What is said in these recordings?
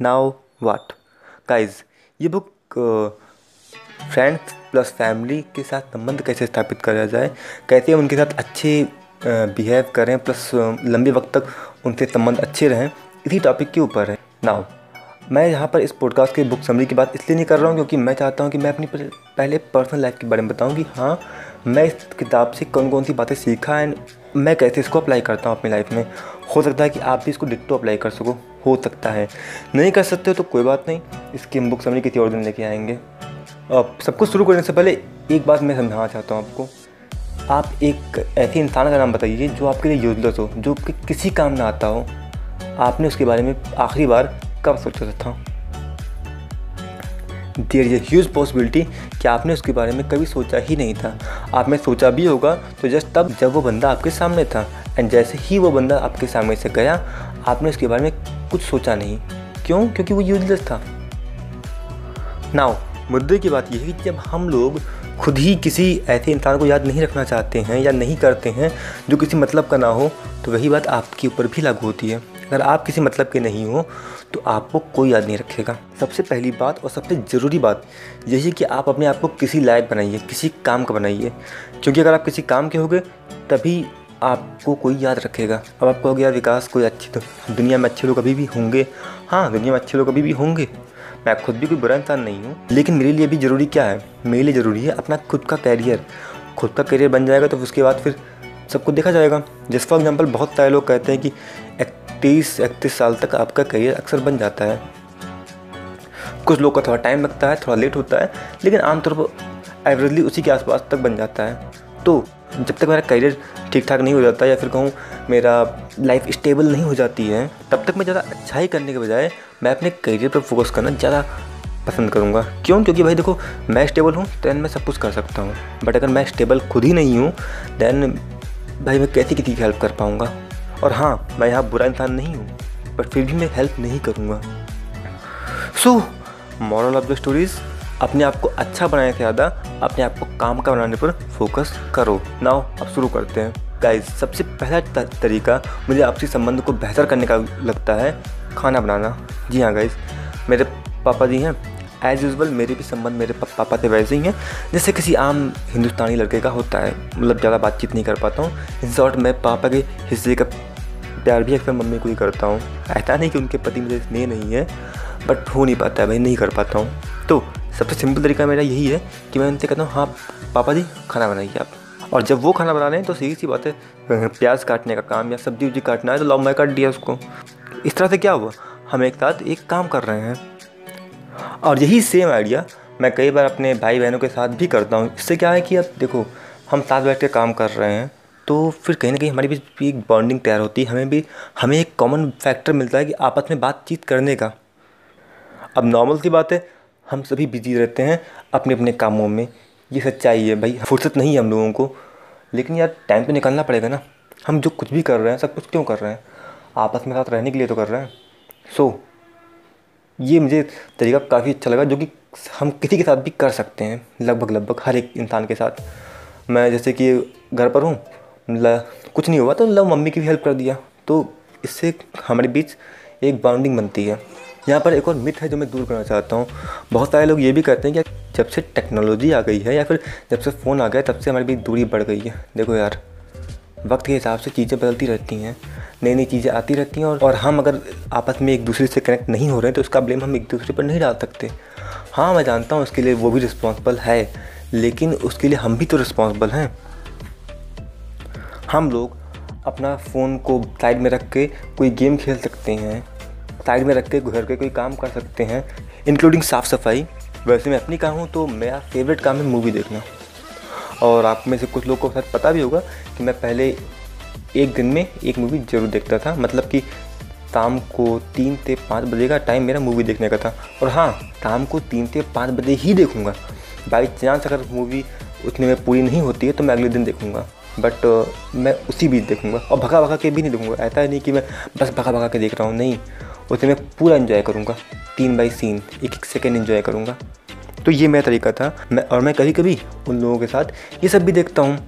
Now what guys ये book friends plus family के साथ संबंध कैसे स्थापित करा जाए, कैसे उनके साथ अच्छे बिहेव करें प्लस लंबे वक्त तक उनसे संबंध अच्छे रहें, इसी टॉपिक के ऊपर है। नाउ मैं यहाँ पर इस पॉडकास्ट की बुक समरी की बात इसलिए नहीं कर रहा हूँ क्योंकि मैं चाहता हूँ कि मैं अपनी पहले पर्सनल लाइफ के बारे में बताऊँ कि हाँ मैं इस किताब से कौन कौन सी बातें सीखा एंड मैं कैसे इसको अप्लाई करता हूँ अपनी लाइफ में? हो सकता है कि आप भी इसको डिट्टो अप्लाई कर सको। हो सकता है। नहीं कर सकते हो तो कोई बात नहीं। इसकी हम बुक समरी किसी और दिन लेके आएँगे। अब सब कुछ शुरू करने से पहले एक बात मैं समझाना चाहता हूँ आपको। आप एक ऐसे इंसान का नाम बताइए जो आपके लिए यूजलेस हो, जो कि किसी काम ना आता हो। आपने उसके बारे में आखिरी बार कब सोचा था? देर इज़ ह्यूज पॉसिबिलिटी कि आपने उसके बारे में कभी सोचा ही नहीं था। आपने सोचा भी होगा तो जस्ट तब जब वो बंदा आपके सामने था एंड जैसे ही वो बंदा आपके सामने से गया, आपने उसके बारे में कुछ सोचा नहीं। क्यों? क्योंकि वो यूजलेस था। नाउ मुद्दे की बात यह है कि जब हम लोग खुद ही किसी ऐसे इंसान को याद नहीं रखना चाहते हैं या नहीं करते हैं, जो किसी मतलब का ना हो तो वही बात आपके ऊपर भी लागू होती है। अगर आप किसी मतलब के नहीं हो तो आपको कोई याद नहीं रखेगा। सबसे पहली बात और सबसे ज़रूरी बात यही कि आप अपने आप को किसी लायक बनाइए, किसी काम का बनाइए। क्योंकि अगर आप किसी काम के होगे, तभी आपको कोई याद रखेगा। अब आपको हो गया विकास, कोई अच्छी तो दुनिया में अच्छे लोग अभी भी होंगे? हाँ दुनिया में अच्छे लोग अभी भी होंगे। मैं खुद भी कोई बुरा इंसान नहीं हूँ, लेकिन मेरे लिए भी ज़रूरी क्या है? मेरे लिए ज़रूरी है अपना खुद का कैरियर खुद का करियर बन जाएगा तो उसके बाद फिर सबको देखा जाएगा। जिस फॉर एग्ज़ाम्पल बहुत सारे लोग कहते हैं कि तीस, इकतीस साल तक आपका करियर अक्सर बन जाता है। कुछ लोग का थोड़ा टाइम लगता है, थोड़ा लेट होता है, लेकिन आमतौर पर एवरेजली उसी के आसपास तक बन जाता है। तो जब तक मेरा करियर ठीक ठाक नहीं हो जाता या फिर कहूँ मेरा लाइफ स्टेबल नहीं हो जाती है, तब तक मैं ज़्यादा अच्छा ही करने के बजाय मैं अपने करियर पर फोकस करना ज़्यादा पसंद करूँगा। क्यों? क्योंकि भाई देखो, मैं स्टेबल हूँ दैन मैं सब कुछ कर सकता हूँ। बट अगर मैं स्टेबल खुद ही नहीं हूँ दैन भाई मैं कैसे किसी की हेल्प कर पाऊँगा? और हाँ मैं यहाँ बुरा इंसान नहीं हूँ बट फिर भी मैं हेल्प नहीं करूँगा। So moral of the stories अपने आप को अच्छा बनाने से ज़्यादा अपने आप को काम का बनाने पर फोकस करो। नाउ अब शुरू करते हैं। गाइज़ सबसे पहला तरीका मुझे आपसी संबंध को बेहतर करने का लगता है खाना बनाना। जी हाँ गाइज़ मेरे पापा जी हैं। एज़ यूज़ल मेरे भी संबंध मेरे पा, पापा से वैसे ही हैं। जैसे किसी आम हिंदुस्तानी लड़के का होता है मतलब ज़्यादा बातचीत नहीं कर पाता हूँ। इन शॉर्ट मैं पापा के हिस्से का प्यार भी अक्सर मम्मी को ही करता हूँ। ऐसा नहीं कि उनके पति मुझे स्नेह नहीं है बट हो नहीं पाता है भाई नहीं कर पाता हूँ। तो सबसे सिंपल तरीका मेरा यही है कि मैं उनसे कहता हूँ हाँ पापा जी, खाना बनाइए आप। और जब वो खाना बना रहे हैं तो सीधी सी बात है, प्याज काटने का काम या सब्ज़ी उब्जी काटना है तो लॉ मैं काट दिया उसको। इस तरह से क्या हुआ? हम एक साथ एक काम कर रहे हैं। और यही सेम आइडिया मैं कई बार अपने भाई बहनों के साथ भी करता हूँ। इससे क्या है कि अब देखो, हम साथ बैठ के काम कर रहे हैं। तो फिर कहीं ना कहीं हमारे बीच भी एक बॉन्डिंग तैयार होती है हमें भी हमें एक कॉमन फैक्टर मिलता है कि आपस में बातचीत करने का। अब नॉर्मल सी बात है हम सभी बिज़ी रहते हैं अपने अपने कामों में ये सच्चाई है भाई फुर्सत नहीं है हम लोगों को। लेकिन यार टाइम तो निकालना पड़ेगा ना हम जो कुछ भी कर रहे हैं सब कुछ क्यों कर रहे हैं? आपस में साथ रहने के लिए तो कर रहे हैं। सो so, ये मुझे तरीका काफ़ी अच्छा लगा जो कि हम किसी के साथ भी कर सकते हैं लगभग लगभग हर एक इंसान के साथ। मैं जैसे कि घर पर हूँ कुछ नहीं हुआ तो लव मम्मी की भी हेल्प कर दिया। तो इससे हमारे बीच एक बाउंडिंग बनती है। यहाँ पर एक और मिथ है जो मैं दूर करना चाहता हूँ। बहुत सारे लोग ये भी कहते हैं कि जब से टेक्नोलॉजी आ गई है या फिर जब से फ़ोन आ गया तब से हमारे बीच दूरी बढ़ गई है। देखो यार वक्त के हिसाब से चीज़ें बदलती रहती हैं। नई नई चीज़ें आती रहती हैं और, और हम अगर आपस में एक दूसरे से कनेक्ट नहीं हो रहे हैं तो उसका ब्लेम हम एक दूसरे पर नहीं डाल सकते। हाँ मैं जानता हूँ उसके लिए वो भी रिस्पॉन्सिबल है लेकिन उसके लिए हम भी तो रिस्पॉन्सिबल हैं। हम लोग अपना फ़ोन को साइड में रख के कोई गेम खेल सकते हैं साइड में रख के घर के कोई काम कर सकते हैं इंक्लूडिंग साफ़ सफ़ाई। वैसे मैं अपनी काम हूँ तो मेरा फेवरेट काम है मूवी देखना। और आप में से कुछ लोगों को शायद पता भी होगा कि मैं पहले एक दिन में एक मूवी ज़रूर देखता था। मतलब कि शाम को तीन से पाँच बजे का टाइम मेरा मूवी देखने का था। और हाँ शाम को तीन से पाँच बजे ही देखूँगा। बाई चांस अगर मूवी उतने में पूरी नहीं होती है तो मैं अगले दिन देखूँगा। बट uh, मैं उसी बीच देखूँगा। और भगा भगा के भी नहीं देखूँगा। ऐसा नहीं कि मैं बस भगा भगा के देख रहा हूँ नहीं। उसे मैं पूरा इन्जॉय करूँगा। तीन बाई सीन एक एक सेकेंड इन्जॉय करूँगा। तो ये मेरा तरीका था। मैं और मैं कभी कभी उन लोगों के साथ ये सब भी देखता हूँ।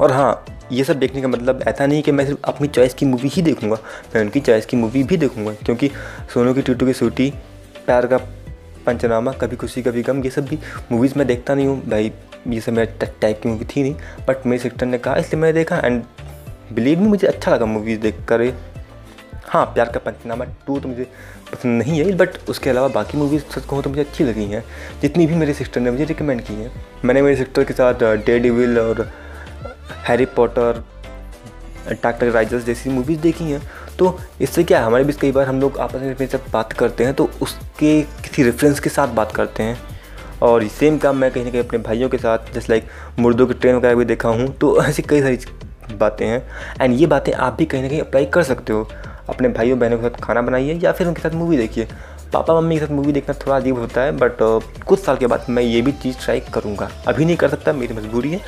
और हाँ ये सब देखने का मतलब ऐसा नहीं कि मैं सिर्फ़ अपनी चॉइस की मूवी ही देखूँगा। मैं उनकी चॉइस की मूवी भी देखूँगा। क्योंकि सोनू की टूटू की सूटी प्यार का पंचनामा, कभी खुशी, कभी गम, ये सब भी मूवीज़ मैं देखता नहीं हूँ। भाई, ये सब मेरा टाइप की मूवी थी नहीं बट मेरे सिस्टर ने कहा, इसलिए मैंने देखा एंड बिलीव में मुझे अच्छा लगा मूवीज़ देख कर हाँ प्यार का पंचनामा टू तो मुझे पसंद नहीं है बट उसके अलावा बाकी मूवीज़ सच कहूँ तो मुझे अच्छी लगी हैं। जितनी भी मेरी सिस्टर ने मुझे रिकमेंड की हैं। मैंने मेरे सिस्टर के साथ डे डिविल और हैरी पॉटर टाक्टर राइजर्स जैसी मूवीज़ देखी हैं। तो इससे क्या है हमारे बीच कई बार हम लोग आपस में जब बात करते हैं तो उसके किसी रेफरेंस के साथ बात करते हैं। और सेम काम मैं कहीं ना कहीं अपने भाइयों के साथ जैसे लाइक मुर्दों की ट्रेन वगैरह भी देखा हूँ तो ऐसी कई सारी बातें हैं। एंड ये बातें आप भी कहीं ना कहीं अप्लाई कर सकते हो। अपने भाइयों बहनों के साथ खाना बनाइए या फिर उनके साथ मूवी देखिए। पापा मम्मी के साथ मूवी देखना थोड़ा अजीब होता है बट uh, कुछ साल के बाद मैं ये भी चीज़ ट्राई करूँगा। अभी नहीं कर सकता मेरी मजबूरी है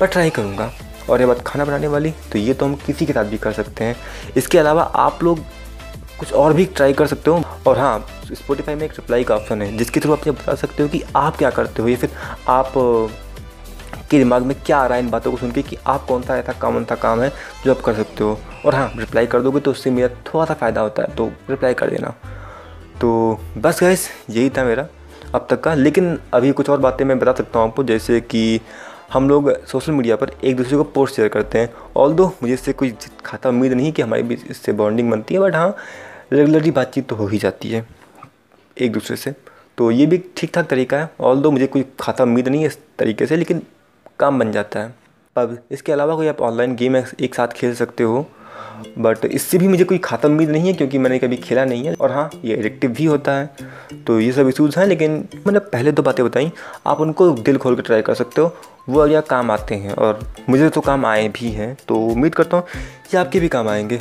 पर ट्राई करूँगा। और ये बात खाना बनाने वाली तो ये तो हम किसी के साथ भी कर सकते हैं। इसके अलावा आप लोग कुछ और भी ट्राई कर सकते हो। और हाँ स्पोटीफाई में एक रिप्लाई का ऑप्शन है, जिसके थ्रू आप ये बता सकते हो कि आप क्या करते हो, या फिर आप के दिमाग में क्या आ रहा है इन बातों को सुन के कि आप कौन सा ऐसा कॉमन सा काम है जो आप कर सकते हो। और हाँ रिप्लाई कर दोगे तो उससे मेरा थोड़ा सा फ़ायदा होता है तो रिप्लाई कर देना। तो बस गैस यही था मेरा अब तक का। लेकिन अभी कुछ और बातें मैं बता सकता हूँ आपको, जैसे कि हम लोग सोशल मीडिया पर एक दूसरे को पोस्ट शेयर करते हैं। ऑल दो मुझे इससे कोई खाता उम्मीद नहीं कि हमारे बीच इससे बॉन्डिंग बनती है बट हाँ रेगुलरली बातचीत तो हो ही जाती है एक दूसरे से। तो ये भी ठीक ठाक तरीका है ऑल दो मुझे कोई खाता उम्मीद नहीं है इस तरीके से, लेकिन काम बन जाता है। अब इसके अलावा कोई आप ऑनलाइन गेम एक साथ खेल सकते हो बट इससे भी मुझे कोई खाता उम्मीद नहीं है क्योंकि मैंने कभी खेला नहीं है। और हाँ ये एडिक्टिव भी होता है। तो ये सब इशूज़ हैं, लेकिन मैंने पहले दो बातें बताई। आप उनको दिल खोल कर ट्राई कर सकते हो। वो या काम आते हैं और मुझे तो काम आए भी हैं। तो उम्मीद करता हूँ कि आपके भी काम आएँगे।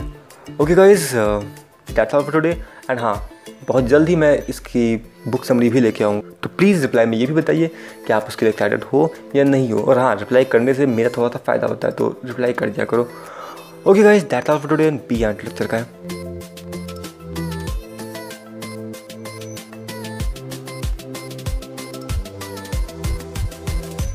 Okay guys that's all for today and हाँ बहुत जल्द ही मैं इसकी बुक समरी भी लेके आऊँ तो प्लीज़ रिप्लाई में ये भी बताइए कि आप उसके लिए एक्साइटेड हो या नहीं हो। और हाँ रिप्लाई करने से मेरा थोड़ा सा फ़ायदा होता है तो रिप्लाई कर दिया करो। Okay guys that's all for today and B and lecture का है